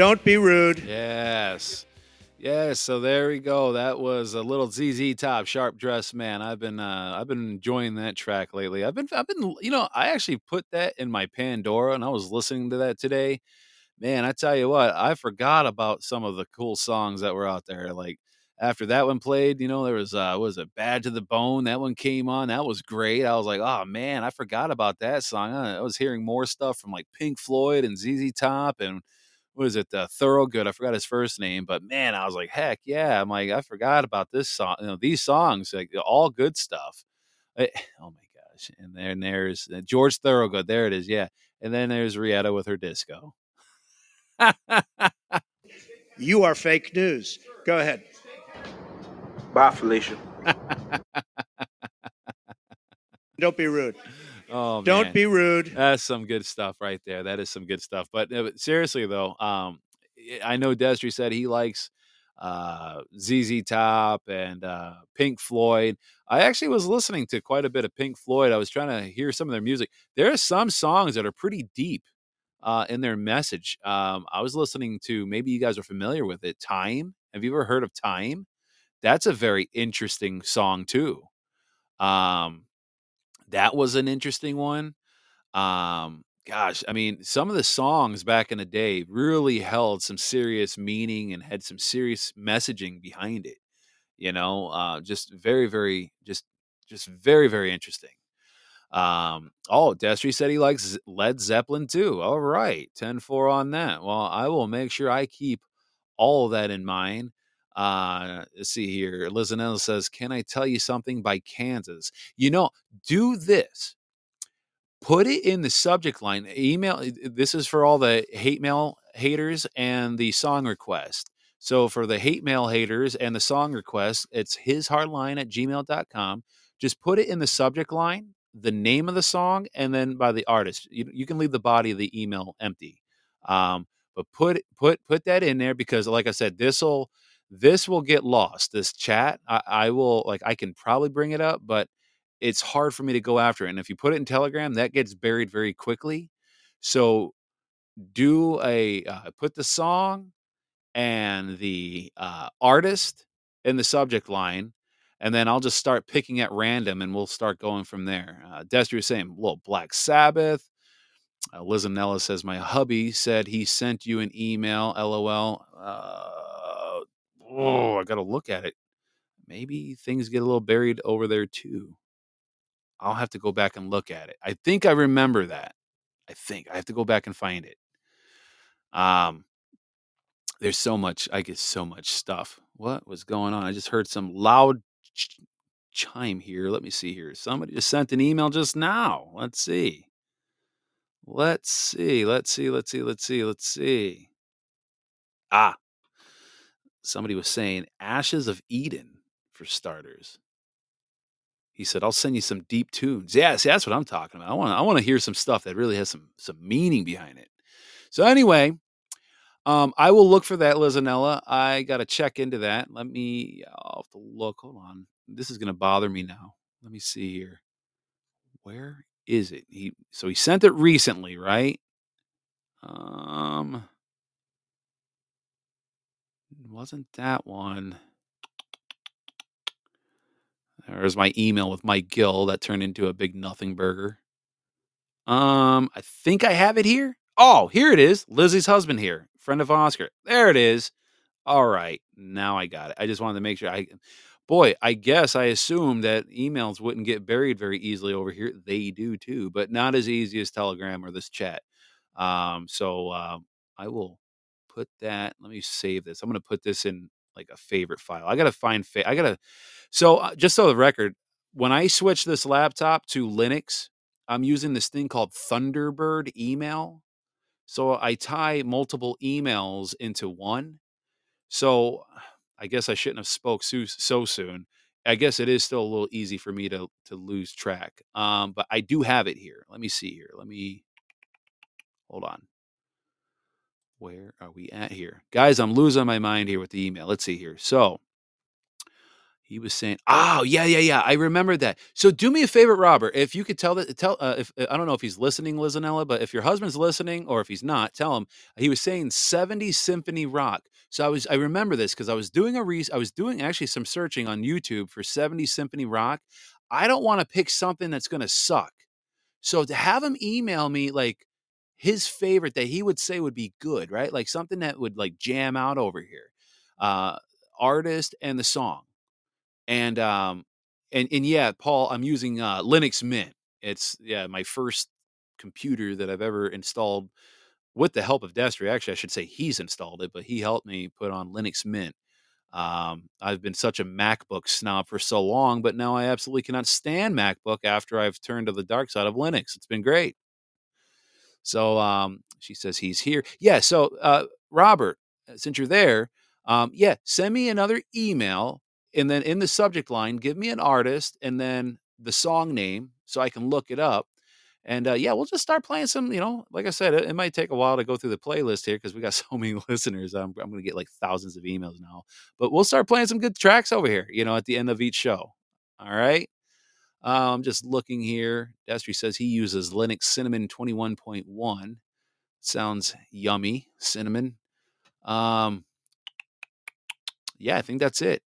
Don't be rude. Yes. Yes, so there we go. That was a little ZZ Top, Sharp Dressed Man. I've been uh I've been enjoying that track lately. I've been I've been you know, I actually put that in my Pandora and I was listening to that today. Man, I tell you what, I forgot about some of the cool songs that were out there. Like after that one played, you know, there was uh was it Bad to the Bone? That one came on. That was great. I was like, "Oh man, I forgot about that song." I was hearing more stuff from like Pink Floyd and ZZ Top and what is it, uh, Thorogood? I forgot his first name, but man, I was like, heck yeah! I'm like, I forgot about this song. You know, these songs, like all good stuff. I, oh my gosh! And then there's uh, George Thorogood. There it is. Yeah, and then there's Rietta with her disco. You are fake news. Go ahead. Bye, Felicia. Don't be rude. Oh, Don't man. be rude. That's some good stuff right there. That is some good stuff. But, uh, but seriously though, um, I know Destry said he likes uh, ZZ Top and uh, Pink Floyd. I actually was listening to quite a bit of Pink Floyd. I was trying to hear some of their music. There are some songs that are pretty deep uh, in their message. Um, I was listening to maybe you guys are familiar with it. Time. Have you ever heard of Time? That's a very interesting song too. Um, that was an interesting one. Um, gosh, I mean, some of the songs back in the day really held some serious meaning and had some serious messaging behind it. You know, uh, just very, very, just, just very, very interesting. Um, oh, Destry said he likes Led Zeppelin too. All right, 10 4 on that. Well, I will make sure I keep all of that in mind. Uh, let's see here. Lizanella says, Can I tell you something by Kansas? You know, do this. Put it in the subject line. Email. This is for all the hate mail haters and the song request. So for the hate mail haters and the song request, it's his hardline at gmail.com. Just put it in the subject line, the name of the song, and then by the artist. You, you can leave the body of the email empty. Um, but put put put that in there because like I said, this'll this will get lost. This chat, I, I will like I can probably bring it up, but it's hard for me to go after it. And if you put it in Telegram, that gets buried very quickly. So do a uh, put the song and the uh, artist in the subject line, and then I'll just start picking at random, and we'll start going from there. Uh, Destry was saying, "Little Black Sabbath." Uh, Lizanella says, "My hubby said he sent you an email." LOL. Uh, oh, I got to look at it. Maybe things get a little buried over there too. I'll have to go back and look at it. I think I remember that. I think I have to go back and find it. Um, there's so much. I get so much stuff. What was going on? I just heard some loud ch- chime here. Let me see here. Somebody just sent an email just now. Let's see. Let's see. Let's see. Let's see. Let's see. Let's see. Ah, somebody was saying Ashes of Eden for starters. He said, "I'll send you some deep tunes." Yeah, see, that's what I'm talking about. I want I want to hear some stuff that really has some some meaning behind it. So anyway, um, I will look for that, Lizanella. I got to check into that. Let me. I'll have to look. Hold on. This is going to bother me now. Let me see here. Where is it? He so he sent it recently, right? Um, wasn't that one? There's my email with Mike Gill that turned into a big nothing burger. Um, I think I have it here. Oh, here it is. Lizzie's husband here, friend of Oscar. There it is. All right, now I got it. I just wanted to make sure I boy, I guess I assumed that emails wouldn't get buried very easily over here. They do too, but not as easy as Telegram or this chat. Um, so uh, I will put that. Let me save this. I'm going to put this in like a favorite file. I got to find. Fa- I got to. So uh, just so the record, when I switch this laptop to Linux, I'm using this thing called Thunderbird email. So I tie multiple emails into one. So I guess I shouldn't have spoke so, so soon. I guess it is still a little easy for me to to lose track. Um, but I do have it here. Let me see here. Let me hold on. Where are we at here? Guys, I'm losing my mind here with the email. Let's see here. So He was saying, "Oh yeah, yeah, yeah, I remember that." So do me a favor, Robert. If you could tell that, tell uh, if I don't know if he's listening, Lizanella, but if your husband's listening or if he's not, tell him he was saying '70s symphony rock. So I was I remember this because I was doing a re I was doing actually some searching on YouTube for '70s symphony rock. I don't want to pick something that's going to suck. So to have him email me like his favorite that he would say would be good, right? Like something that would like jam out over here. Uh artist and the song. And um and and yeah, Paul, I'm using uh Linux Mint. It's yeah, my first computer that I've ever installed with the help of Destry. Actually, I should say he's installed it, but he helped me put on Linux Mint. Um, I've been such a MacBook snob for so long, but now I absolutely cannot stand MacBook after I've turned to the dark side of Linux. It's been great. So um, she says he's here. Yeah. So uh, Robert, uh, since you're there, um, yeah, send me another email, and then in the subject line, give me an artist and then the song name so I can look it up. And uh, yeah, we'll just start playing some. You know, like I said, it, it might take a while to go through the playlist here because we got so many listeners. I'm, I'm going to get like thousands of emails now, but we'll start playing some good tracks over here. You know, at the end of each show. All right. I'm just looking here. Destry says he uses Linux Cinnamon 21.1. Sounds yummy, cinnamon. Um, yeah, I think that's it.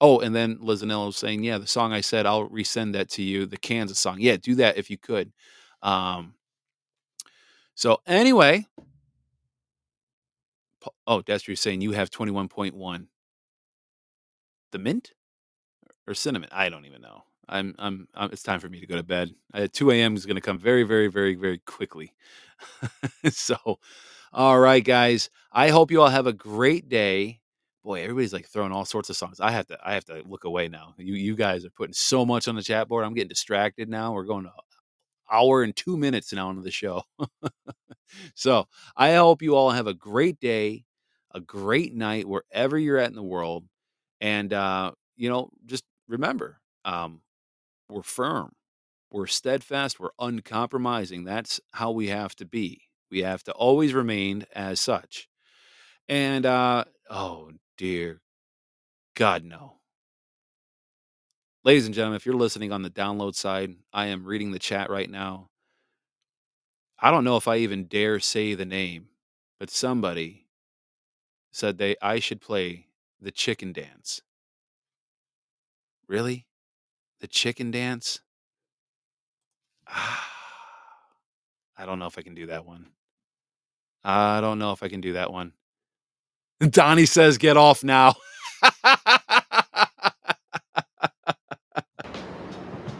Oh, and then Lizanello saying, yeah, the song I said, I'll resend that to you, the Kansas song. Yeah, do that if you could. Um, so anyway, oh, Destry saying you have 21.1. The mint or cinnamon? I don't even know. I'm, I'm, I'm it's time for me to go to bed. At 2 a.m. is going to come very, very, very, very quickly. so, all right, guys. I hope you all have a great day. Boy, everybody's like throwing all sorts of songs. I have to, I have to look away now. You, you guys are putting so much on the chat board. I'm getting distracted now. We're going to hour and two minutes now into the show. so I hope you all have a great day, a great night wherever you're at in the world, and uh, you know, just remember, um, we're firm, we're steadfast, we're uncompromising. That's how we have to be. We have to always remain as such. And uh, oh dear God, no. Ladies and gentlemen, if you're listening on the download side, I am reading the chat right now. I don't know if I even dare say the name, but somebody said they I should play the chicken dance. Really? The chicken dance? I don't know if I can do that one. I don't know if I can do that one. Donnie says, get off now.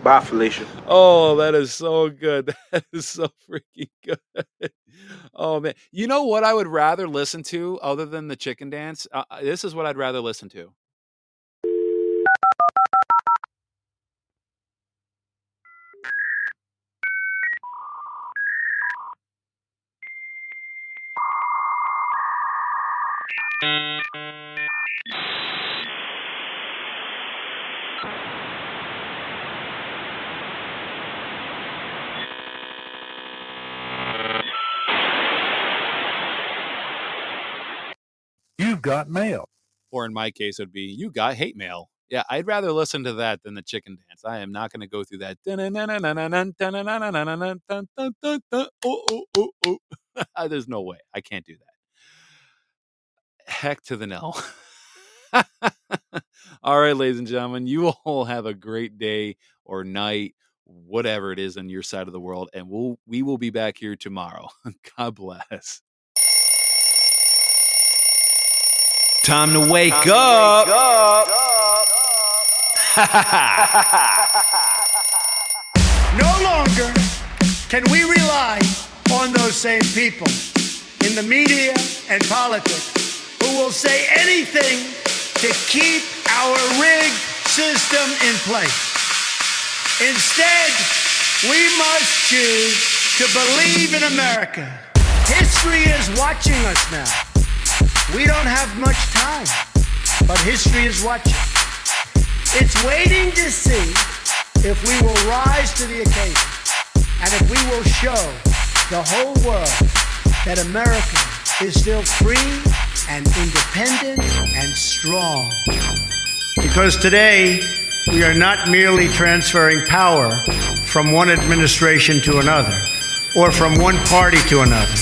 Bye, Felicia. Oh, that is so good. That is so freaking good. Oh man, you know what I would rather listen to other than the chicken dance? Uh, uh this is what I'd rather listen to. You've got mail. Or in my case, it would be you got hate mail. Yeah, I'd rather listen to that than the chicken dance. I am not going to go through that. There's no way. I can't do that. Heck to the no. Oh. all right, ladies and gentlemen, you all have a great day or night, whatever it is on your side of the world, and we'll we will be back here tomorrow. God bless. Time to wake Time up. To wake up. no longer can we rely on those same people in the media and politics who will say anything to keep our rigged system in place. Instead, we must choose to believe in America. History is watching us now. We don't have much time, but history is watching. It's waiting to see if we will rise to the occasion and if we will show the whole world that America is still free and independent and strong. Because today, we are not merely transferring power from one administration to another or from one party to another,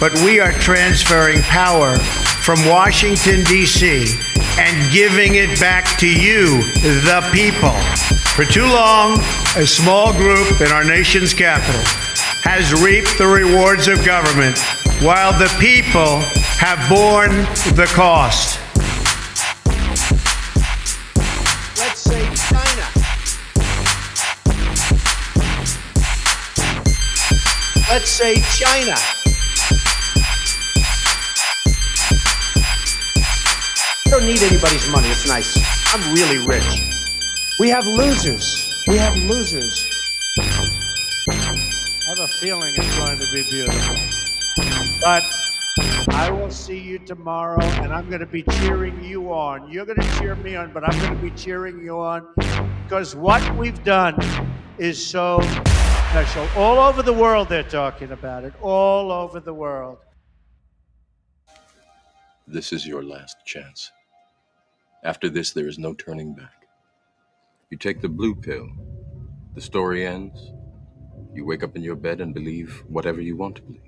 but we are transferring power from Washington, D.C. and giving it back to you, the people. For too long, a small group in our nation's capital has reaped the rewards of government while the people have borne the cost. Let's say China. Let's say China. I don't need anybody's money. It's nice. I'm really rich. We have losers. We have losers. I have a feeling it's going to be beautiful. But I will see you tomorrow, and I'm going to be cheering you on. You're going to cheer me on, but I'm going to be cheering you on because what we've done is so special. All over the world, they're talking about it. All over the world. This is your last chance. After this, there is no turning back. You take the blue pill, the story ends. You wake up in your bed and believe whatever you want to believe.